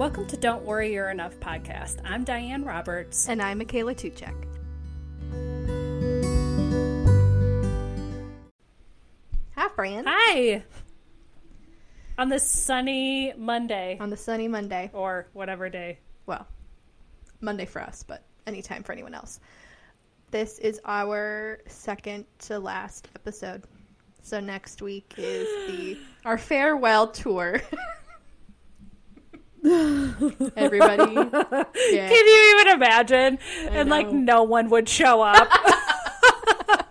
Welcome to Don't Worry You're Enough podcast. I'm Diane Roberts. And I'm Michaela Tuchek. Hi, friends. Hi. On this sunny Monday, On the sunny Monday. or whatever day. Well, Monday for us, but anytime for anyone else. This is our second to last episode. So next week is the our farewell tour. Everybody, yeah. Can you even imagine? and like no one would show up.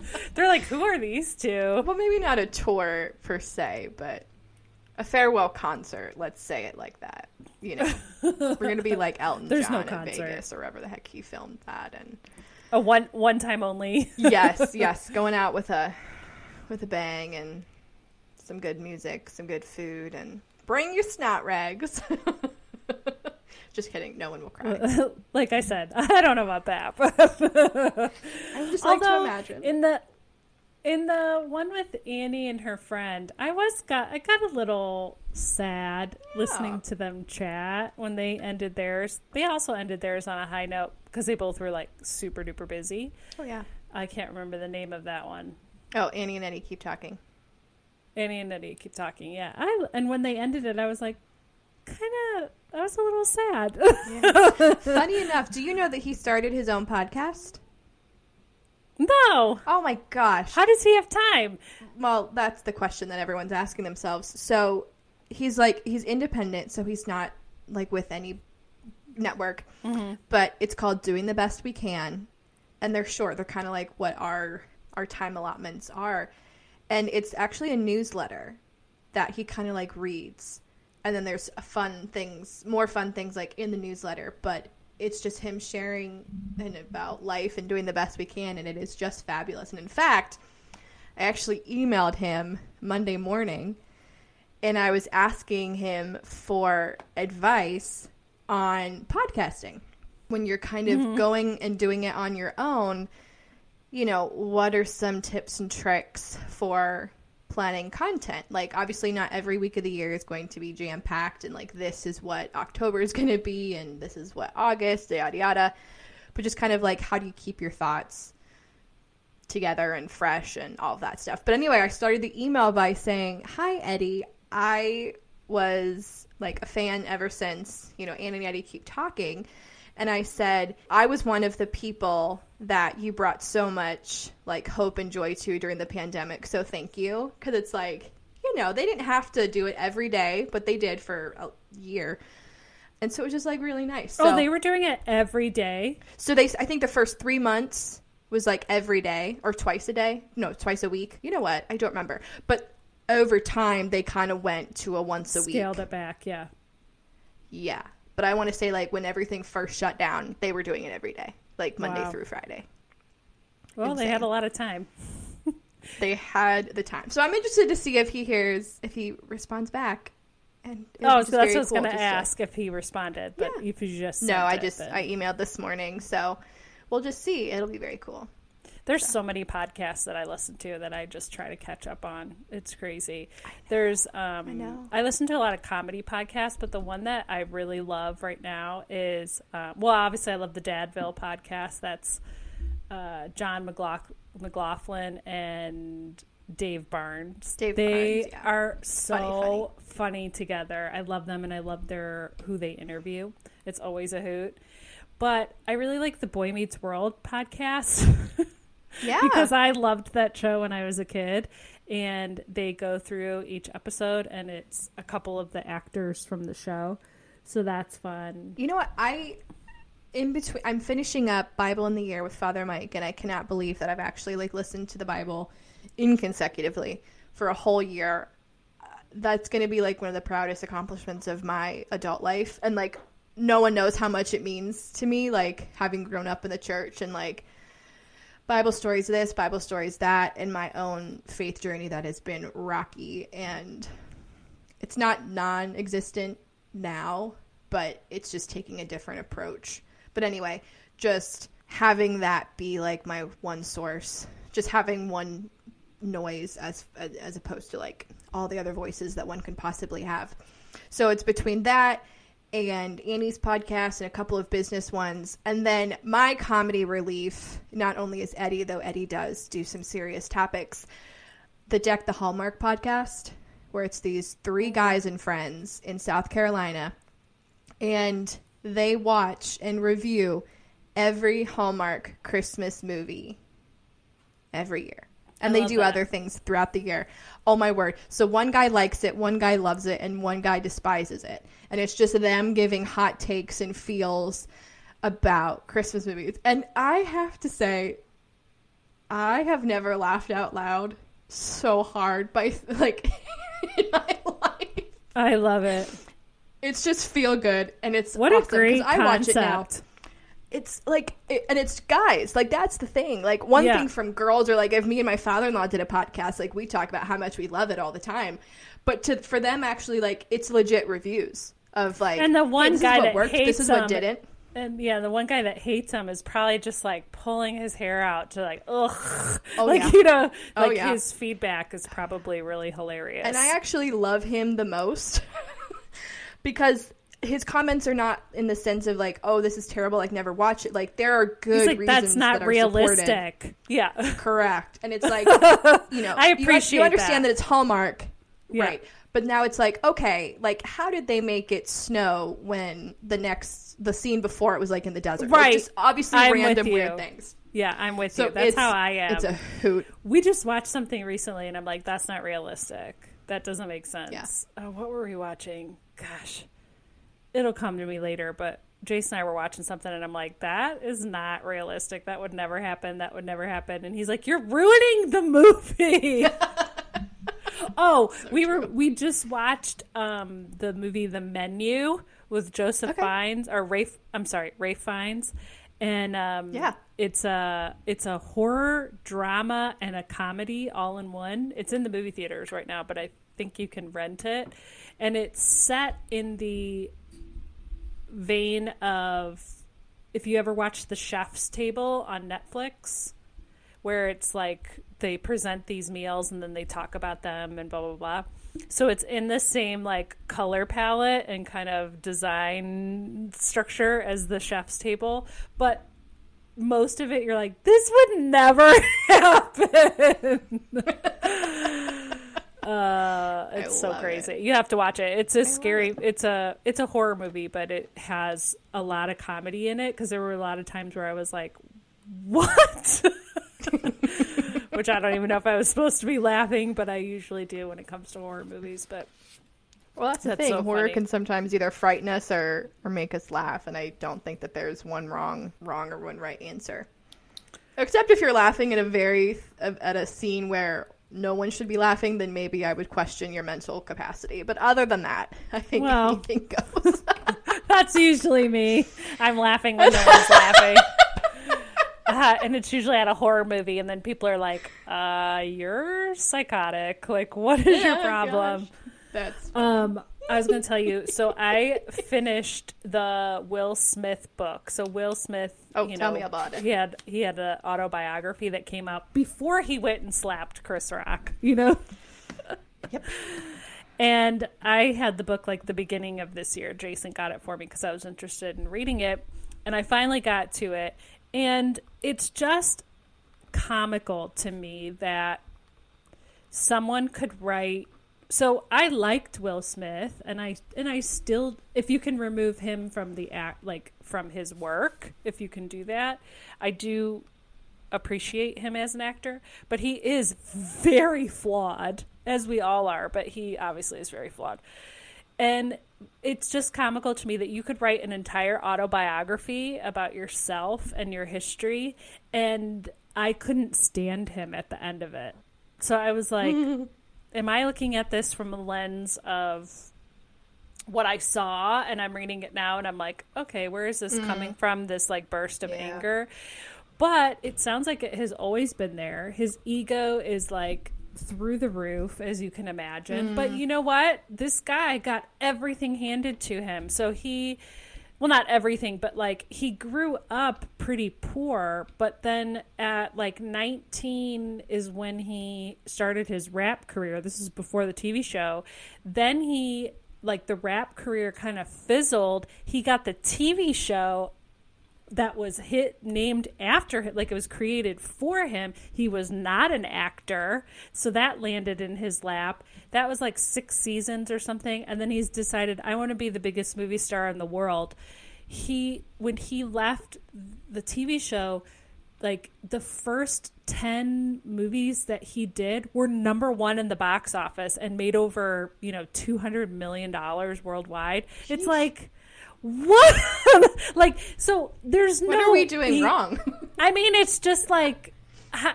They're like, who are these two? well, maybe not a tour per se, but a farewell concert. Let's say it like that. You know, we're gonna be like Elton There's John no in concert. Vegas or wherever the heck he filmed that, and A one one time only. yes, yes, going out with a with a bang and some good music, some good food, and bring your snot rags. Just kidding. No one will cry. like I said, I don't know about that, I just like to imagine. in the in the one with Annie and her friend, I was got I got a little sad listening to them chat when they ended theirs. They also ended theirs on a high note because they both were like super duper busy. oh yeah. I can't remember the name of that one. Oh, Annie and Eddie keep talking. Annie and Eddie keep talking. Yeah, I and when they ended it, I was like, kind of. I was a little sad. Funny enough, do you know that he started his own podcast? no, Oh my gosh. how does he have time? Well, that's the question that everyone's asking themselves. So he's like he's independent, so he's not like with any network. Mm-hmm. But it's called Doing the Best We Can, and they're short. They're kind of like what our our time allotments are, and it's actually a newsletter that he kind of like reads, and then there's fun things, more fun things like in the newsletter, but. It's just him sharing and about life and doing the best we can, and it is just fabulous. And in fact, I actually emailed him Monday morning and I was asking him for advice on podcasting. When you're kind of mm-hmm. going and doing it on your own, you know, what are some tips and tricks for planning content? Like, obviously, not every week of the year is going to be jam packed, and like, this is what October is going to be, and this is what August, yada yada. But just kind of like, how do you keep your thoughts together and fresh and all of that stuff. But anyway, I started the email by saying, "Hi Eddie, I was like a fan ever since, you know, Ann and Eddie keep talking." And I said, "I was one of the people that you brought so much like hope and joy to during the pandemic. So thank you cuz it's like, you know, they didn't have to do it every day, but they did for a year." And so it was just like really nice. Oh, So- they were doing it every day. so they, I think the first three months was like every day or twice a day. No, twice a week. You know what? I don't remember. But over time, they kind of went to a once a Scaled week. Scaled it back. Yeah. Yeah. But I want to say like when everything first shut down, they were doing it every day, like Monday Wow. through Friday. Well, they had a lot of time. They had the time. So I'm interested to see if he hears, if he responds back. And Oh, so that's what I was cool going to ask if he responded, but Yeah. if you just No, I it, just then- I emailed this morning, so we'll just see. It'll be very cool. There's so many podcasts that I listen to that I just try to catch up on. It's crazy. There's um I know. I listen to a lot of comedy podcasts, but the one that I really love right now is uh, well, obviously I love the Dadville podcast. That's uh, John McLaugh- McLaughlin and Dave Barnes. Dave they Barnes, yeah. are so Funny, funny together. I love them and I love their who they interview. It's always a hoot. But I really like the Boy Meets World podcast. Yeah. because I loved that show when I was a kid. And they go through each episode, and it's a couple of the actors from the show. So that's fun. You know what? I in between I'm finishing up Bible in the Year with Father Mike and I cannot believe that I've actually like listened to the Bible inconsecutively for a whole year. Uh, That's going to be like one of the proudest accomplishments of my adult life and like no one knows how much it means to me like having grown up in the church and like Bible stories this, Bible stories that, and my own faith journey that has been rocky and it's not non existent now, but it's just taking a different approach. But anyway, just having that be like my one source, just having one noise as as opposed to like all the other voices that one can possibly have. So it's between that and Annie's podcast and a couple of business ones. And then my comedy relief, not only is Eddie, though Eddie does do some serious topics, the Deck the Hallmark podcast, where it's these three guys and friends in South Carolina, and they watch and review every Hallmark Christmas movie every year. And I they do that. other things throughout the year. Oh my word. So one guy likes it, one guy loves it, and one guy despises it. And it's just them giving hot takes and feels about Christmas movies. And I have to say, I have never laughed out loud so hard by like in my life. I love it. It's just feel good and it's What awesome, a great I watch it now concept. It's like it, and it's guys like that's the thing like one Yeah. thing from girls or like if me and my father-in-law did a podcast like we talk about how much we love it all the time but to for them actually like it's legit reviews of like And the one this guy is what that worked hates this is what them- didn't And yeah, the one guy that hates him is probably just like pulling his hair out to like, ugh. Oh, like, yeah. you know, Oh, like yeah. his feedback is probably really hilarious. and i actually love him the most because his comments are not in the sense of like oh this is terrible like never watch it like there are good He's like, reasons that's not that are supported. realistic. Yeah. Correct. And it's like, you know, I appreciate you, understand that. that. it's Hallmark. Yeah. Right. But now it's like, okay, like how did they make it snow when the next the scene before it was like in the desert? Like, Right. just obviously I'm random weird things. Yeah, I'm with So you. That's how I am. It's a hoot. we just watched something recently and I'm like, that's not realistic. That doesn't make sense. Yeah. Oh, what were we watching? Gosh. It'll come to me later, but Jason and I were watching something and I'm like, that is not realistic. That would never happen. That would never happen. And he's like, You're ruining the movie. oh, we were we just watched um the movie The Menu with Joseph Okay. Fiennes or Ralph I'm sorry, Ralph Fiennes. And um Yeah. it's a it's a horror drama and a comedy all in one. It's in the movie theaters right now, but I think you can rent it. And it's set in the vein of if you ever watched The Chef's Table on Netflix, where it's like they present these meals and then they talk about them and blah blah blah. So it's in the same like color palette and kind of design structure as the chef's table, but most of it you're like this would never happen. uh it's so crazy. You have to watch it. It's a scary it's a it's a horror movie, but it has a lot of comedy in it because there were a lot of times where I was like what? Which I don't even know if I was supposed to be laughing, but I usually do when it comes to horror movies. But Well, that's the That's thing. so Horror funny. can sometimes either frighten us or or make us laugh, and I don't think that there's one wrong wrong or one right answer. Except if you're laughing at a very at a scene where no one should be laughing, then maybe I would question your mental capacity. But other than that, I think Well. anything goes. that's usually me. I'm laughing when no one's laughing. Uh, and it's usually at a horror movie, and then people are like, uh, "You're psychotic. Like, what is your Oh, problem?" gosh. That's Um, I was going to tell you. So I finished the Will Smith book. So Will Smith. Oh, you tell know, me about it. He had he had an autobiography that came out before he went and slapped Chris Rock. You know. Yep. And I had the book like the beginning of this year. Jason got it for me because I was interested in reading it, and I finally got to it, and it's just comical to me that someone could write so I liked Will Smith and I and I still if you can remove him from the act like from his work if you can do that I do appreciate him as an actor. But he is very flawed as we all are but he obviously is very flawed. And it's just comical to me that you could write an entire autobiography about yourself and your history and I couldn't stand him at the end of it. So I was like am I looking at this from a lens of what I saw and I'm reading it now and I'm like, okay, where is this coming mm-hmm. from? This like burst of Yeah. anger. But it sounds like it has always been there. His ego is like through the roof, as you can imagine. But mm-hmm. you know what? This guy got everything handed to him. So he well not everything but like he grew up pretty poor but then at like 19 is when he started his rap career. This is before the tv show. Then he like the rap career kind of fizzled, he got the TV show that was hit named after him like it was created for him. He was not an actor. So that landed in his lap. That was like six seasons or something. And then he's decided i want to be the biggest movie star in the world. He when he left the tv show like the first 10 movies that he did were number one in the box office and made over you know 200 million dollars worldwide. Jeez. it's like what? like, so there's what no. What are we doing he, wrong? I mean, it's just like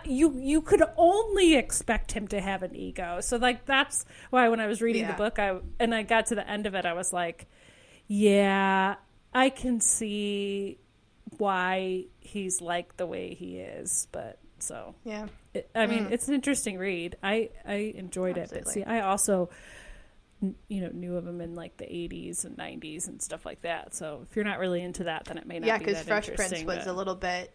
you you could only expect him to have an ego. So like that's why when I was reading yeah. the book, I and I got to the end of it, I was like, yeah, I can see why he's like the way he is, but so yeah. It, I mean, mm. it's an interesting read. I I enjoyed Absolutely. it, but see, I also you know knew of them in like the 80s and 90s and stuff like that so if you're not really into that then it may not yeah because fresh prince was a little bit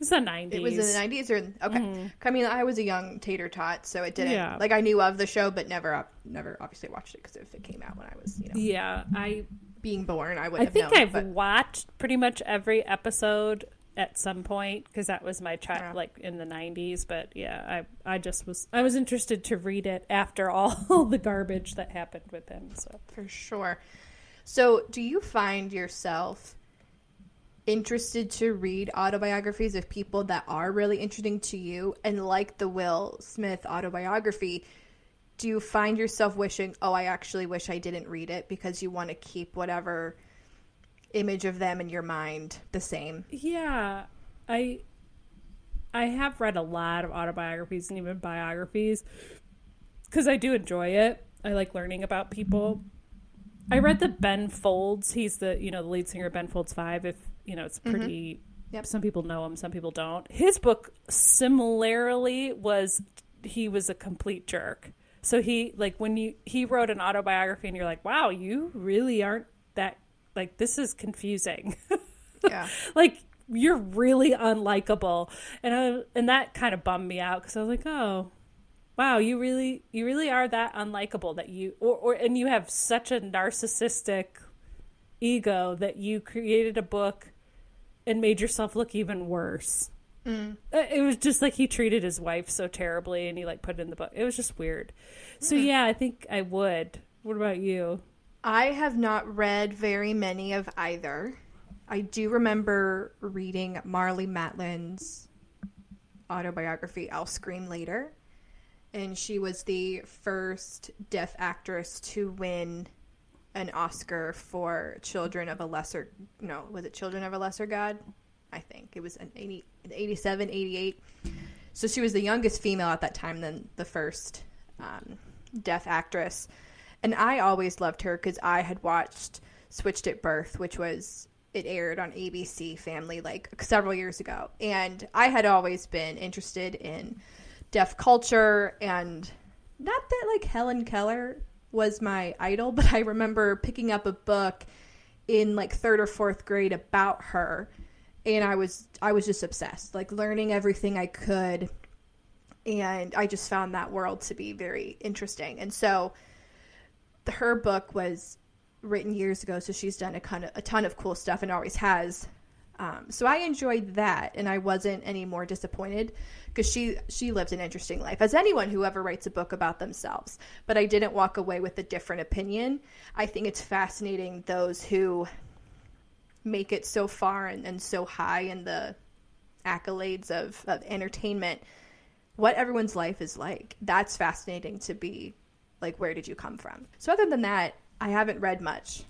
it's the 90s it was in the 90s or okay mm-hmm. i mean i was a young tater tot so it didn't yeah. like i knew of the show but never never obviously watched it because if it came out when i was you know yeah i being born i would i think known, i've but... watched pretty much every episode at some point because that was my child yeah. like in the 90s but yeah i i just was i was interested to read it after all the garbage that happened with him so. For sure. So do you find yourself interested to read autobiographies of people that are really interesting to you? And like the will smith autobiography do you find yourself wishing oh i actually wish i didn't read it because you want to keep whatever image of them in your mind the same. Yeah. I I have read a lot of autobiographies and even biographies cuz I do enjoy it. I like learning about people. I read the Ben Folds. He's the, you know, the lead singer of Ben Folds 5 if, you know, it's pretty mm-hmm. Yep. Some people know him, some people don't. His book similarly was he was a complete jerk. So he like when you he wrote an autobiography and you're like, "Wow, you really aren't that like this is confusing. yeah. like you're really unlikable. And I, and that kind of bummed me out cuz I was like, "Oh, wow, you really you really are that unlikable that you or, or and you have such a narcissistic ego that you created a book and made yourself look even worse." Mm. It was just like he treated his wife so terribly and he like put it in the book. It was just weird. So mm. yeah, I think I would. What about you? I have not read very many of either. I do remember reading Marlee Matlin's autobiography, I'll Scream Later. And she was the first deaf actress to win an Oscar for Children of a Lesser. No, was it Children of a Lesser God? I think it was an 80, 87, 88. So she was the youngest female at that time, then the first um, deaf actress. And I always loved her because I had watched Switched at Birth, which was it aired on ABC Family like several years ago. And I had always been interested in deaf culture and not that like Helen Keller was my idol, but I remember picking up a book in like 3rd or 4th grade about her and I was I was just obsessed, like learning everything I could and I just found that world to be very interesting. And so her book was written years ago, so she's done a ton of, a ton of cool stuff and always has. Um, so I enjoyed that, and I wasn't any more disappointed because she she lived an interesting life, as anyone who ever writes a book about themselves. But I didn't walk away with a different opinion. I think it's fascinating those who make it so far and, and so high in the accolades of, of entertainment. What everyone's life is like. That's fascinating to be like where did you come from? So other than that i haven't read much.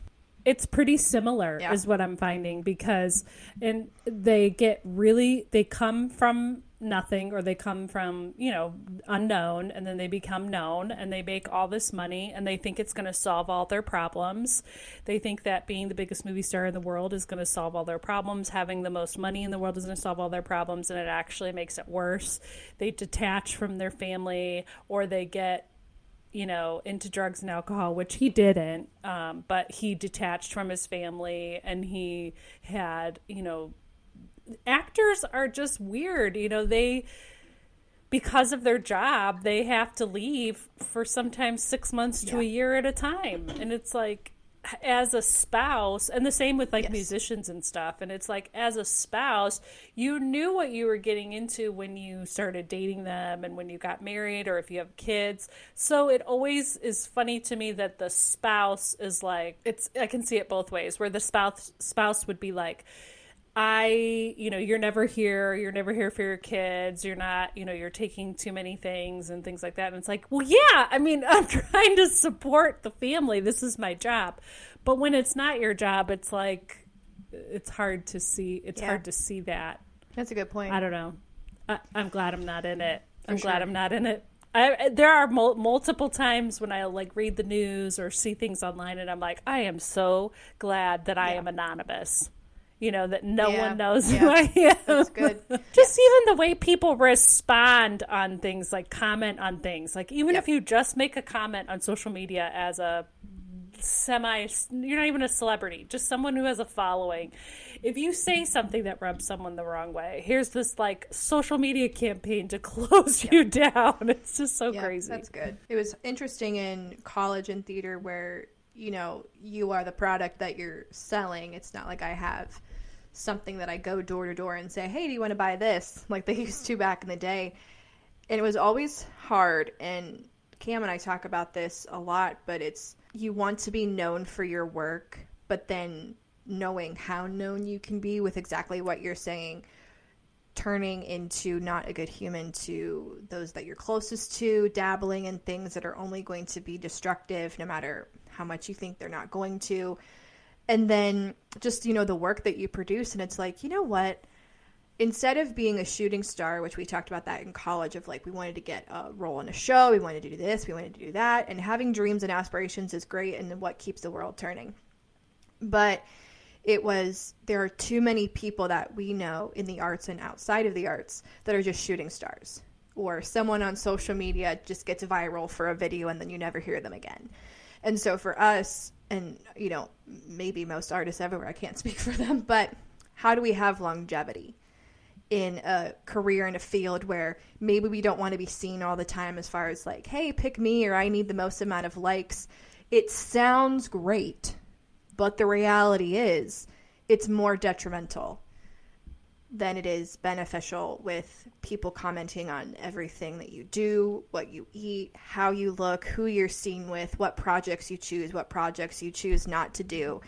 It's pretty similar yeah. is what i'm finding because and they get really they come from nothing or they come from you know unknown and then they become known and they make all this money and they think it's going to solve all their problems. They think that being the biggest movie star in the world is going to solve all their problems. Having the most money in the world is going to solve all their problems and it actually makes it worse. They detach from their family or they get you know, into drugs and alcohol, which he didn't, um, but he detached from his family and he had, you know, actors are just weird. You know, they because of their job, they have to leave for sometimes six months to Yeah. a year at a time. And it's like, as a spouse, and the same with like Yes. musicians and stuff. And it's like, as a spouse, you knew what you were getting into when you started dating them and when you got married or if you have kids. So it always is funny to me that the spouse is like, it's, I can see it both ways, where the spouse, spouse would be like, I, you know, you're never here. You're never here for your kids. You're not, you know, you're taking too many things and things like that. And it's like, well, yeah, I mean, I'm trying to support the family. This is my job. But when it's not your job, it's like, it's hard to see. It's Yeah. hard to see that. That's a good point. I don't know. I, I'm glad I'm not in it. I'm For glad. I'm not in it. I, there are mul- multiple times when I like read the news or see things online, and I'm like, I am so glad that I Yeah. am anonymous. You know that no Yeah. one knows Yeah. who I am. That's good. Just even the way people respond on things, like comment on things, like even Yep. if you just make a comment on social media as a semi you're not even a celebrity just someone who has a following if you say something that rubs someone the wrong way here's this like social media campaign to close you down it's just so Yeah, crazy That's good. It was interesting in college and theater where, you know, you are the product that you're selling. It's not like I have something that I go door to door and say, hey, do you want to buy this? Like they used to back in the day. And it was always hard. And Cam and I talk about this a lot, but it's you want to be known for your work, but then knowing how known you can be with exactly what you're saying turning into not a good human to those that you're closest to, dabbling in things that are only going to be destructive no matter how much you think they're not going to. And then just, you know, the work that you produce. And it's like, you know what? Instead of being a shooting star, which we talked about that in college, of like we wanted to get a role in a show, we wanted to do this, we wanted to do that, and having dreams and aspirations is great and what keeps the world turning. But it was there are too many people that we know in the arts and outside of the arts that are just shooting stars or someone on social media just gets viral for a video and then you never hear them again and so for us and you know maybe most artists everywhere i can't speak for them but how do we have longevity in a career in a field where maybe we don't want to be seen all the time as far as like hey pick me or i need the most amount of likes? It sounds great but the reality is, it's more detrimental than it is beneficial with people commenting on everything that you do, what you eat, how you look, who you're seen with, what projects you choose, what projects you choose not to do.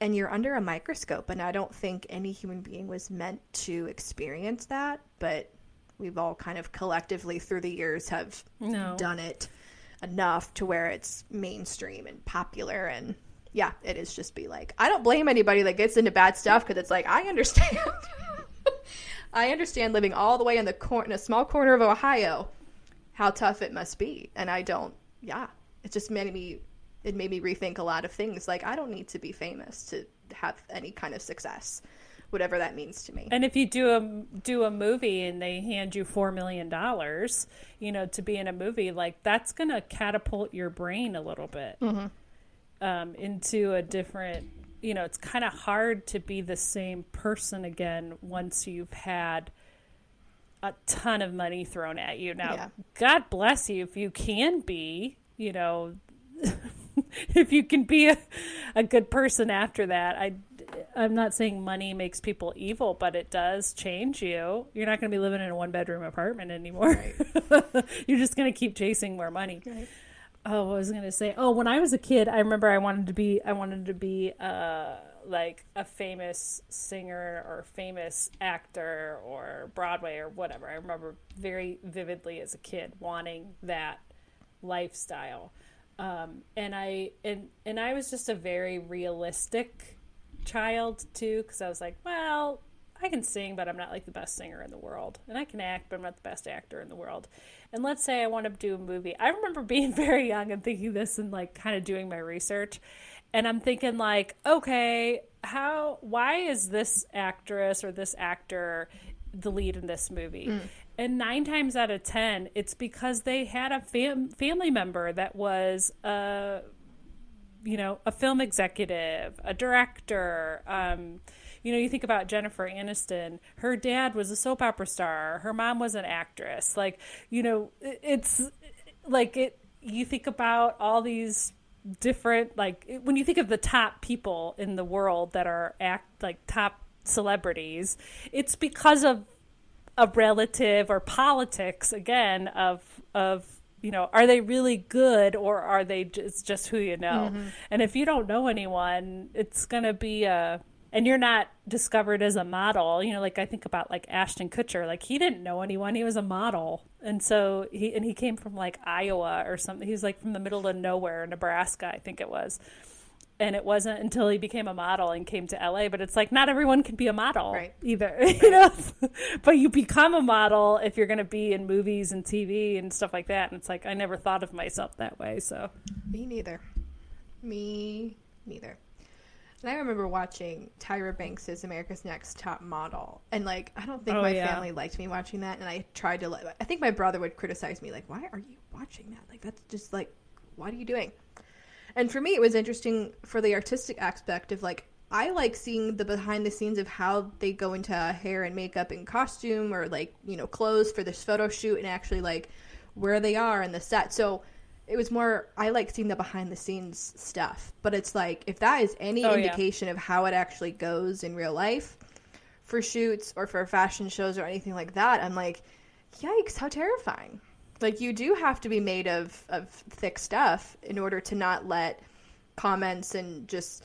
And you're under a microscope. And I don't think any human being was meant to experience that, but we've all kind of collectively through the years have No. done it enough to where it's mainstream and popular and yeah it is just be like i don't blame anybody that gets into bad stuff because it's like i understand i understand living all the way in the cor- in a small corner of ohio how tough it must be. And i don't yeah. It just made me it made me rethink a lot of things. Like i don't need to be famous to have any kind of success whatever that means to me. And if you do a do a movie and they hand you four million dollars, you know, to be in a movie, like that's gonna catapult your brain a little bit um, into a different. You know, it's kind of hard to be the same person again once you've had a ton of money thrown at you. Now, Yeah. God bless you if you can be. You know, if you can be a, a good person after that. I, I'm not saying money makes people evil, but it does change you. You're not going to be living in a one bedroom apartment anymore. You're just going to keep chasing more money. Oh, was I going to say? Oh, when I was a kid, I remember I wanted to be I wanted to be uh like a famous singer or famous actor or Broadway or whatever. I remember very vividly as a kid wanting that lifestyle. Um, and I and and I was just a very realistic child too because I was like, well, I can sing, but I'm not like the best singer in the world, and I can act, but I'm not the best actor in the world. And let's say I want to do a movie. I remember being very young and thinking this and like kind of doing my research, and I'm thinking like, okay, how? Why is this actress or this actor the lead in this movie? And nine times out of ten, it's because they had a fam- family member that was a you know, a film executive, a director, um, You know, you think about Jennifer Aniston. Her dad was a soap opera star. Her mom was an actress. Like, you know, it's like it. You think about all these different like when you think of the top people in the world that are act like top celebrities, it's because of a relative or politics again of of you know are they really good or are they just just who you know mm-hmm. and if you don't know anyone it's going to be a and you're not discovered as a model you know like i think about like ashton kutcher like he didn't know anyone he was a model and so he and he came from like iowa or something he was like from the middle of nowhere nebraska i think it was and it wasn't until he became a model and came to LA. But it's like not everyone can be a model right. either, right. you know. but you become a model if you're going to be in movies and TV and stuff like that. And it's like I never thought of myself that way. So me neither. Me neither. And I remember watching Tyra Banks' America's Next Top Model, and like I don't think oh, my yeah. family liked me watching that, and I tried to. Let, I think my brother would criticize me, like, "Why are you watching that? Like that's just like, what are you doing?" And for me, it was interesting for the artistic aspect of like, I like seeing the behind the scenes of how they go into hair and makeup and costume or like, you know, clothes for this photo shoot and actually like where they are in the set. So it was more, I like seeing the behind the scenes stuff. But it's like, if that is any oh, indication yeah. of how it actually goes in real life for shoots or for fashion shows or anything like that, I'm like, yikes, how terrifying. Like you do have to be made of of thick stuff in order to not let comments and just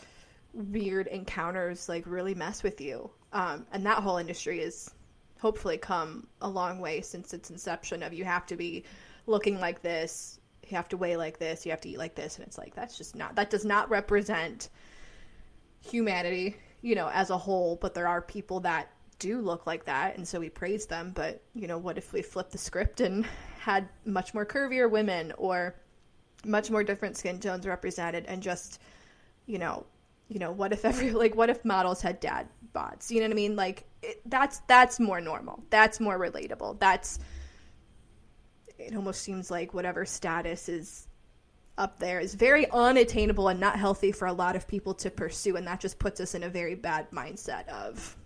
weird encounters like really mess with you. Um, and that whole industry is hopefully come a long way since its inception of you have to be looking like this, you have to weigh like this, you have to eat like this, and it's like that's just not that does not represent humanity, you know, as a whole, but there are people that do look like that and so we praise them, but you know, what if we flip the script and had much more curvier women or much more different skin tones represented and just you know you know what if every like what if models had dad bods? You know what i mean? Like it, that's that's more normal. That's more relatable. That's it almost seems like whatever status is up there is very unattainable and not healthy for a lot of people to pursue and that just puts us in a very bad mindset of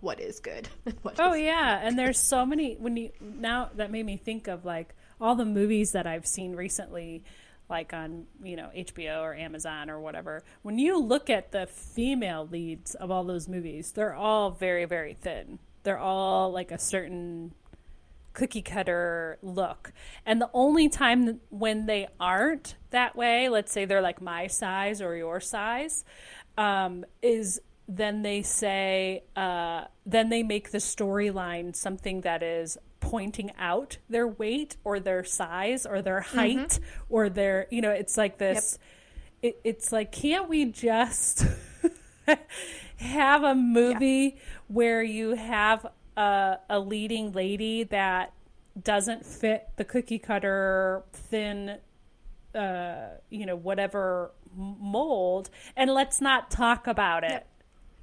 what is good. What oh is yeah, and there's so many when you now that made me think of like all the movies that I've seen recently like on, you know, HBO or Amazon or whatever. When you look at the female leads of all those movies, they're all very very thin. They're all like a certain cookie cutter look. And the only time when they aren't that way, let's say they're like my size or your size, um, is then they say, uh, then they make the storyline something that is pointing out their weight or their size or their mm-hmm. height mm-hmm. or their, you know, it's like this. Yep. It, it's like, can't we just have a movie yeah. where you have a, a leading lady that doesn't fit the cookie cutter thin uh, you know whatever mold and let's not talk about it yep.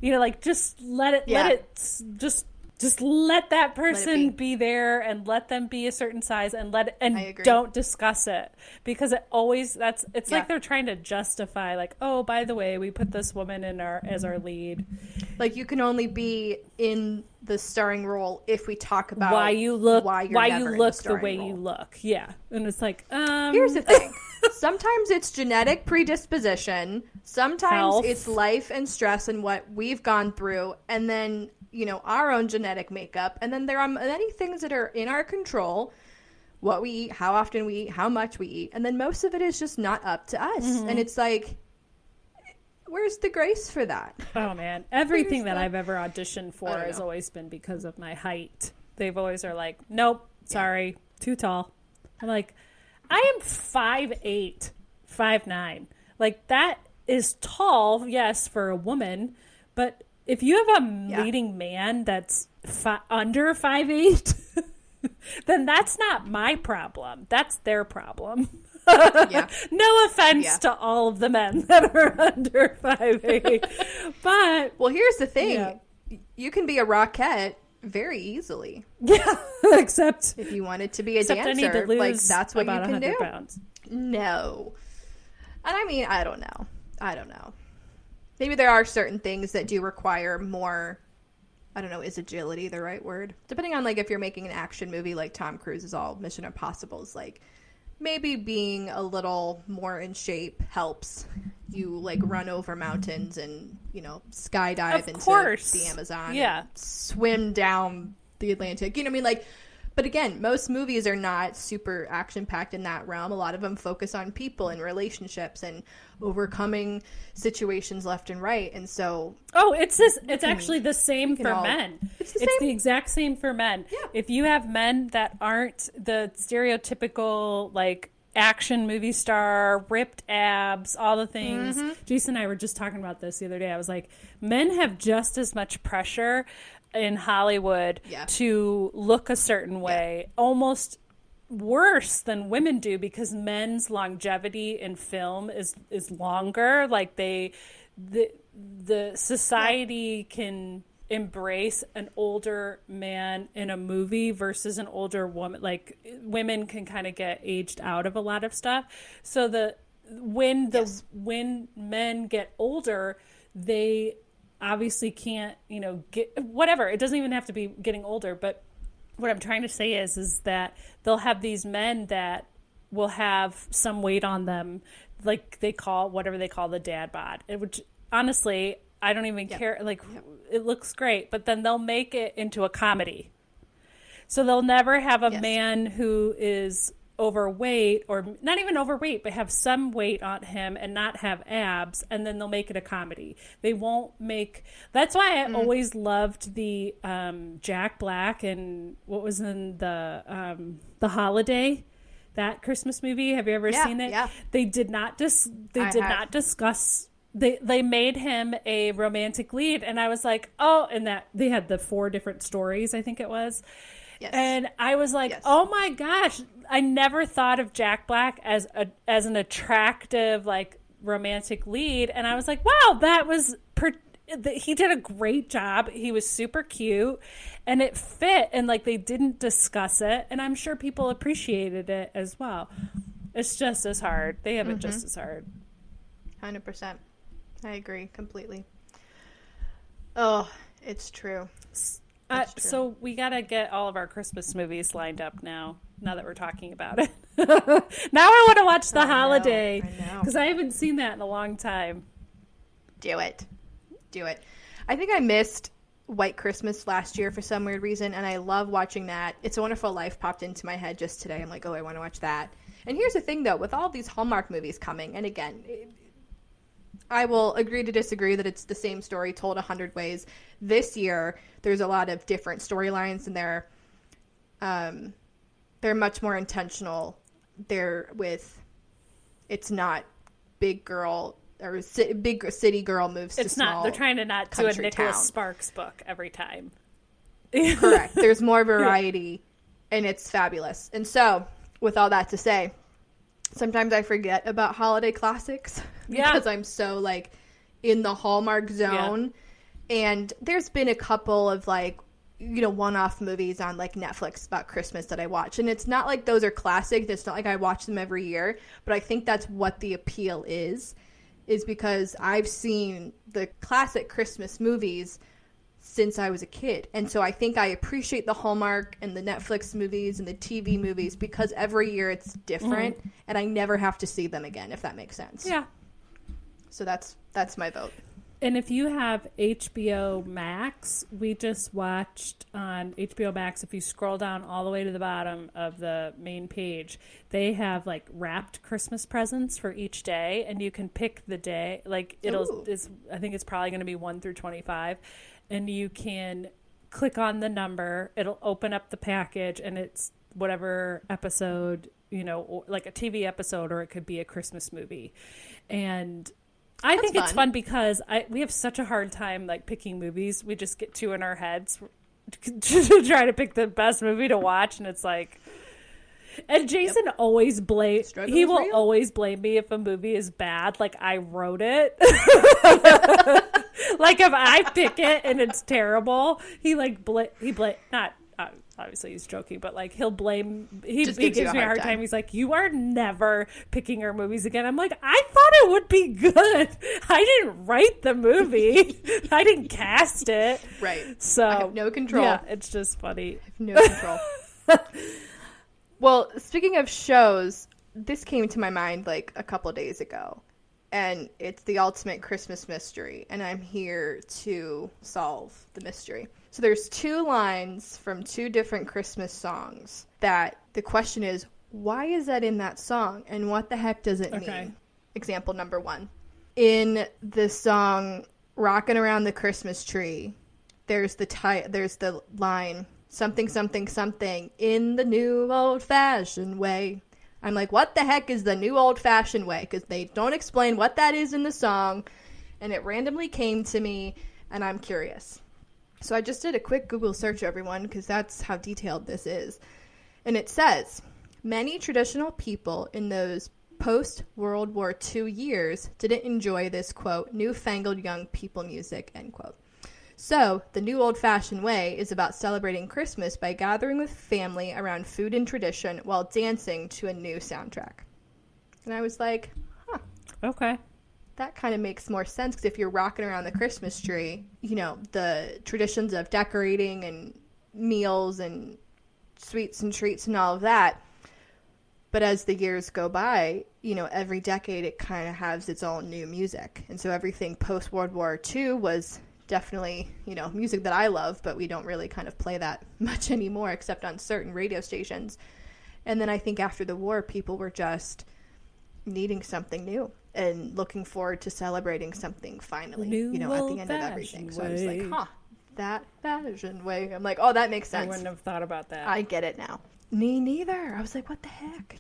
You know, like just let it yeah. let it just just let that person let be. be. there and let them be a certain size and let and don't discuss it because it always that's it's yeah. like they're trying to justify like oh by the way we put this woman in our as our lead like you can only be in the starring role if we talk about why you look why, why you look the, the way role. you look yeah and it's like um here's the thing sometimes it's genetic predisposition sometimes Health. it's life and stress and what we've gone through and then you know our own genetic makeup. And then there are many things that are in our control what we eat how often we eat how much we eat. And then most of it is just not up to us. Mm-hmm. and it's like where's the grace for that? Oh man. Everything that the... i've ever auditioned for has always been because of my height. They've always are like nope sorry yeah. too tall. I'm like i am five eight five nine. Like that is tall yes for a woman but if you have a yeah. leading man that's fi- under five eight, then that's not my problem. That's their problem. yeah. No offense yeah. to all of the men that are under five eight, but well, here's the thing: you can be a rockette very easily. Yeah, except if you wanted to be a dancer, like that's what you can do. Pounds. No, and I mean, I don't know. I don't know. Maybe there are certain things that do require more I don't know, is agility the right word? Depending on like if you're making an action movie like Tom Cruise is all Mission Impossible is like maybe being a little more in shape helps you like run over mountains and, you know, skydive Of into course. the Amazon. Yeah. swim down the Atlantic. You know what I mean? Like but again, most movies are not super action packed in that realm. A lot of them focus on people and relationships and overcoming situations left and right. And so Oh, it's this. It's actually the same for all- men. It's It's the the, exact same for men. Yeah. If you have men that aren't the stereotypical like action movie star, ripped abs, all the things. Mm-hmm. Jason and I were just talking about this the other day. I was like, men have just as much pressure in Hollywood Yeah. to look a certain way, almost worse than women do because men's longevity in film is is longer. Like they the the society can embrace an older man in a movie versus an older woman. Like women can kind of get aged out of a lot of stuff. So the when the Yes. when men get older they obviously can't you know get whatever it doesn't even have to be getting older but what I'm trying to say is is that they'll have these men that will have some weight on them, like they call whatever they call the dad bod. Which honestly, I don't even care. Like it looks great, but then they'll make it into a comedy. So they'll never have a Yes. man who is overweight or not even overweight but have some weight on him and not have abs and then they'll make it a comedy they won't make that's why i always loved the um, jack black and what was in the um, the holiday that christmas movie have you ever Yeah, seen it yeah. they did not dis- they I did have. not discuss they they made him a romantic lead and i was like oh and that they had the four different stories i think it was Yes. and I was like, Yes. "Oh my gosh, I never thought of Jack Black as a as an attractive like romantic lead." And I was like, "Wow, that was per- he did a great job. He was super cute and it fit and like they didn't discuss it, and I'm sure people appreciated it as well. It's just as hard. They have it just as hard. Hundred percent. I agree completely. Oh, it's true. Uh, true. so we got to get all of our Christmas movies lined up now. Now that we're talking about it, now I want to watch The I Holiday I because I haven't seen that in a long time. Do it. Do it. I think I missed White Christmas last year for some weird reason, and I love watching that. It's a Wonderful Life popped into my head just today. I'm like, oh, I want to watch that. And here's the thing, though, with all these Hallmark movies coming, and again, it- I will agree to disagree that it's the same story told a hundred ways. This year, there's a lot of different storylines, and they're um, they're much more intentional. They're with it's not big girl or ci- big city girl moves to It's not. small. They're trying to not do a Nicholas town. Sparks book every time. Correct. There's more variety, and it's fabulous. And so, with all that to say, sometimes I forget about holiday classics Yeah. because I'm so like in the Hallmark zone. And there's been a couple of like you know one-off movies on like Netflix about Christmas that I watch, and it's not like those are classics. It's not like I watch them every year, but I think that's what the appeal is, is because I've seen the classic Christmas movies since I was a kid. And so I think I appreciate the Hallmark and the Netflix movies and the TV movies because every year it's different mm-hmm. and I never have to see them again if that makes sense. Yeah. So that's that's my vote. And if you have HBO Max, we just watched on HBO Max. If you scroll down all the way to the bottom of the main page, they have like wrapped Christmas presents for each day, and you can pick the day. Like it'll, I think it's probably going to be one through twenty-five, and you can click on the number. It'll open up the package, and it's whatever episode you know, like a TV episode, or it could be a Christmas movie, and I That's think it's fun. fun because I we have such a hard time like picking movies. We just get two in our heads to try to pick the best movie to watch, and it's like. And Jason always blame Struggle he will real. always blame me if a movie is bad. Like I wrote it. like if I pick it and it's terrible, he like bla- he bla- not uh, obviously he's joking, but like he'll blame he, gives me a hard time. time. He's like, "You are never picking our movies again." I'm like, "I thought it would be good. I didn't write the movie. I didn't cast it." Right. So no control. Yeah, it's just funny. No control. well, speaking of shows, this came to my mind like a couple days ago. And it's the ultimate Christmas mystery, and I'm here to solve the mystery. So there's two lines from two different Christmas songs that the question is, why is that in that song and what the heck does it Okay. mean? Example number 1. In the song Rockin' Around the Christmas Tree, there's the ti- there's the line something something something in the new old fashioned way. I'm like, what the heck is the new old fashioned way? Because they don't explain what that is in the song, and it randomly came to me, and I'm curious. So I just did a quick Google search, everyone, because that's how detailed this is. And it says many traditional people in those post World War II years didn't enjoy this quote newfangled young people music end quote. So, the new old fashioned way is about celebrating Christmas by gathering with family around food and tradition while dancing to a new soundtrack. And I was like, huh, Okay. That kind of makes more sense because if you're rocking around the Christmas tree, you know, the traditions of decorating and meals and sweets and treats and all of that. But as the years go by, you know, every decade it kind of has its own new music. And so everything post World War II was definitely, you know, music that I love, but we don't really kind of play that much anymore except on certain radio stations. And then I think after the war, people were just needing something new and looking forward to celebrating something finally, New you know, at the end of everything. So I was like, huh, that fashion way. I'm like, oh, that makes sense. I wouldn't have thought about that. I get it now. Me neither. I was like, what the heck?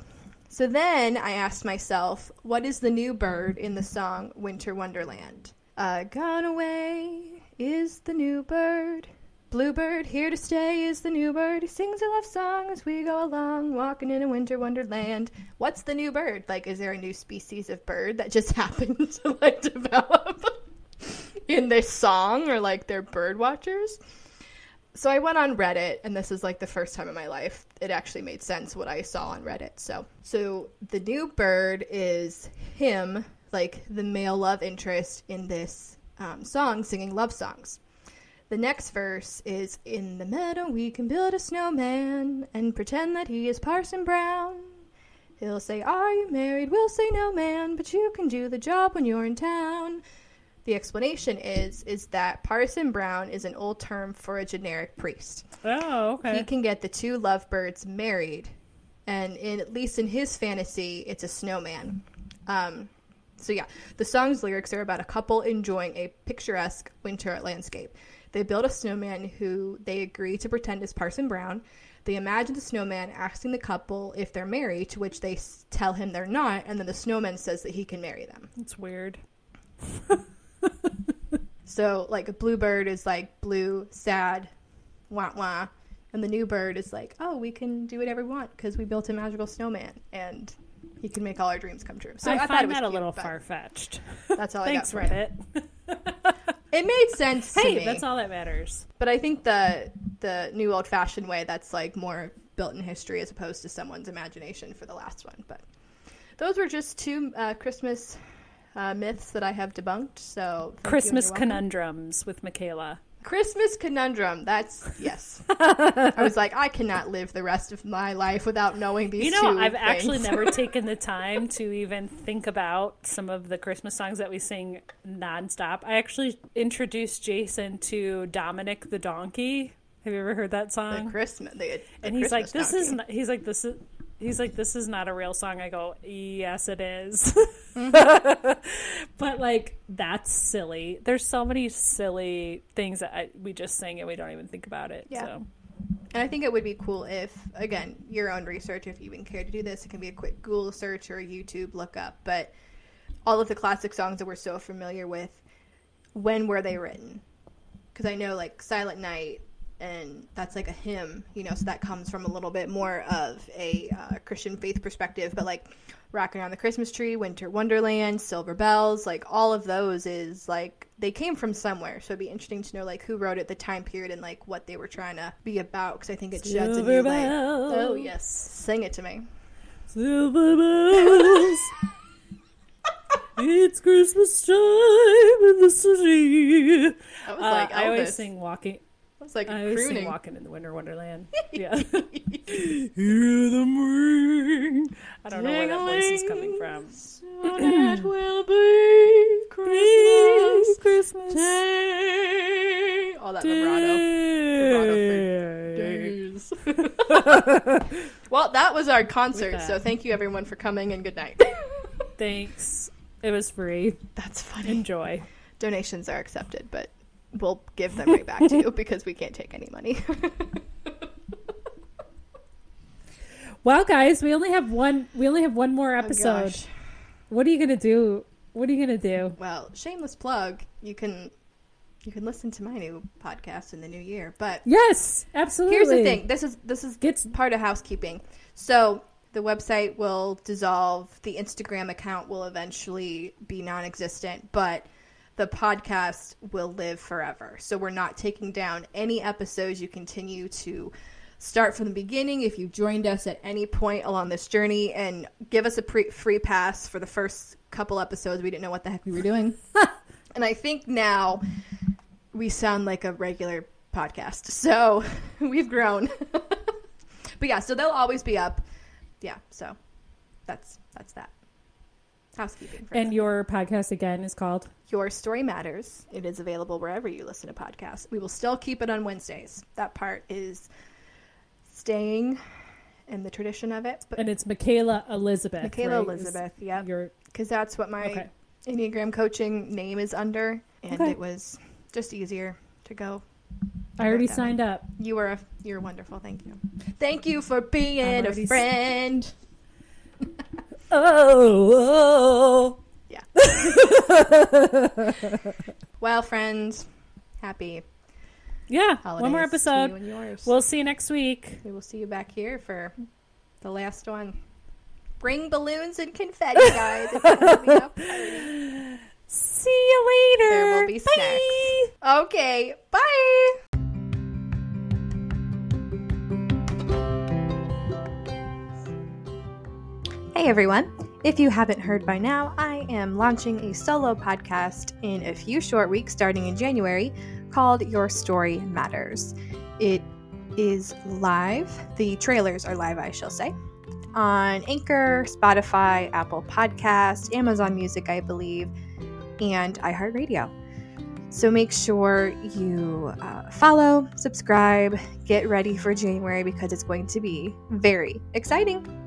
So then I asked myself, what is the new bird in the song Winter Wonderland? Uh, gone away is the new bird. Bluebird, here to stay is the new bird. He sings a love song as we go along, walking in a winter wonderland. What's the new bird? Like, is there a new species of bird that just happened to like develop in this song, or like they're bird watchers? so I went on Reddit, and this is like the first time in my life it actually made sense what I saw on Reddit. So, so the new bird is him, like the male love interest in this um, song, singing love songs. The next verse is In the meadow we can build a snowman and pretend that he is Parson Brown. He'll say, Are you married? We'll say, No, man, but you can do the job when you're in town. The explanation is is that Parson Brown is an old term for a generic priest. oh, okay. He can get the two lovebirds married, and in at least in his fantasy, it's a snowman. Um, so yeah, the song's lyrics are about a couple enjoying a picturesque winter landscape. They build a snowman who they agree to pretend is Parson Brown. They imagine the snowman asking the couple if they're married, to which they s- tell him they're not, and then the snowman says that he can marry them. It's weird. So like a bluebird is like blue, sad, wah wah, and the new bird is like, oh, we can do whatever we want because we built a magical snowman and he can make all our dreams come true. So I, I, thought find it was that a cute, little far fetched. That's all Thanks, I got. For you. Reddit. It made sense to hey, me, that's all that matters. but I think the the new old fashioned way that's like more built in history as opposed to someone's imagination for the last one. But those were just two uh, Christmas uh, myths that I have debunked. So thank you and Christmas conundrums with Michaela. Christmas conundrum. That's yes. I was like, I cannot live the rest of my life without knowing these. You know, two I've actually never taken the time to even think about some of the Christmas songs that we sing nonstop. I actually introduced Jason to Dominic the Donkey. Have you ever heard that the song? Christmas. The, the and he's like, "This is," donkey. not, he's like, "This is." He's like, this is not a real song. I go, yes, it is. but like, that's silly. There's so many silly things that I, we just sing and we don't even think about it. Yeah. So And I think it would be cool if, again, your own research, if you even care to do this, it can be a quick Google search or a YouTube look up. But all of the classic songs that we're so familiar with, when were they written? Because I know, like, Silent Night, and that's like a hymn, you know, so that comes from a little bit more of a uh, Christian faith perspective. But like Rocking Around the Christmas Tree, Winter Wonderland, Silver Bells, like all of those is like they came from somewhere. So it'd be interesting to know like who wrote it, the time period, and like what they were trying to be about because I think it sheds a new light. Oh, yes. Sing it to me. Silver bells. it's Christmas time in the city. I was Uh, like, I always sing walking. I was like I crooning. walking in the winter wonderland. Yeah. Hear them ring. I don't know where that voice is coming from. So that will be Christmas Christmas Day. All that vibrato. Day. Days. well, that was our concert. So thank you everyone for coming and good night. Thanks. It was free. That's funny. Enjoy. Donations are accepted, but we'll give them right back to you because we can't take any money. Well, guys, we only have one. We only have one more oh, episode. Oh, what are you gonna do? What are you gonna do? Well, shameless plug. You can you can listen to my new podcast in the new year. But Yes, absolutely. here's the thing. This is this is Gets- part of housekeeping. So the website will dissolve. The Instagram account will eventually be non-existent, but the podcast will live forever. So we're not taking down any episodes. You continue to start from the beginning if you joined us at any point along this journey and give us a pre- free pass for the first couple episodes. We didn't know what the heck we were doing. and I think now we sound like a regular podcast. So we've grown. but yeah, so they'll always be up. Yeah, so that's that's that. Housekeeping. For And that. your podcast again is called. Your Story Matters. It is available wherever you listen to podcasts. We will still keep it on Wednesdays. That part is staying in the tradition of it. But And it's Michaela Elizabeth. Michaela right? Is Elizabeth, yeah, because that's what my okay. Enneagram coaching name is under, and Okay. it was just easier to go. I already way. signed up. You were a, you're wonderful. Thank you. Thank you for being a friend. Oh, oh, Yeah. well, friends, happy yeah. holidays. One more episode. you. We'll see you next week. we will see you back here for the last one. Bring balloons and confetti, guys. It's gonna be a party. See you later. There will be Bye. snacks. Okay, bye. Hey everyone. If you haven't heard by now, I am launching a solo podcast in a few short weeks starting in January called Your Story Matters. It is live. The trailers are live, I shall say, on Anchor, Spotify, Apple Podcast, Amazon Music, I believe, and iHeartRadio. So make sure you uh, follow, subscribe, get ready for January because it's going to be very exciting.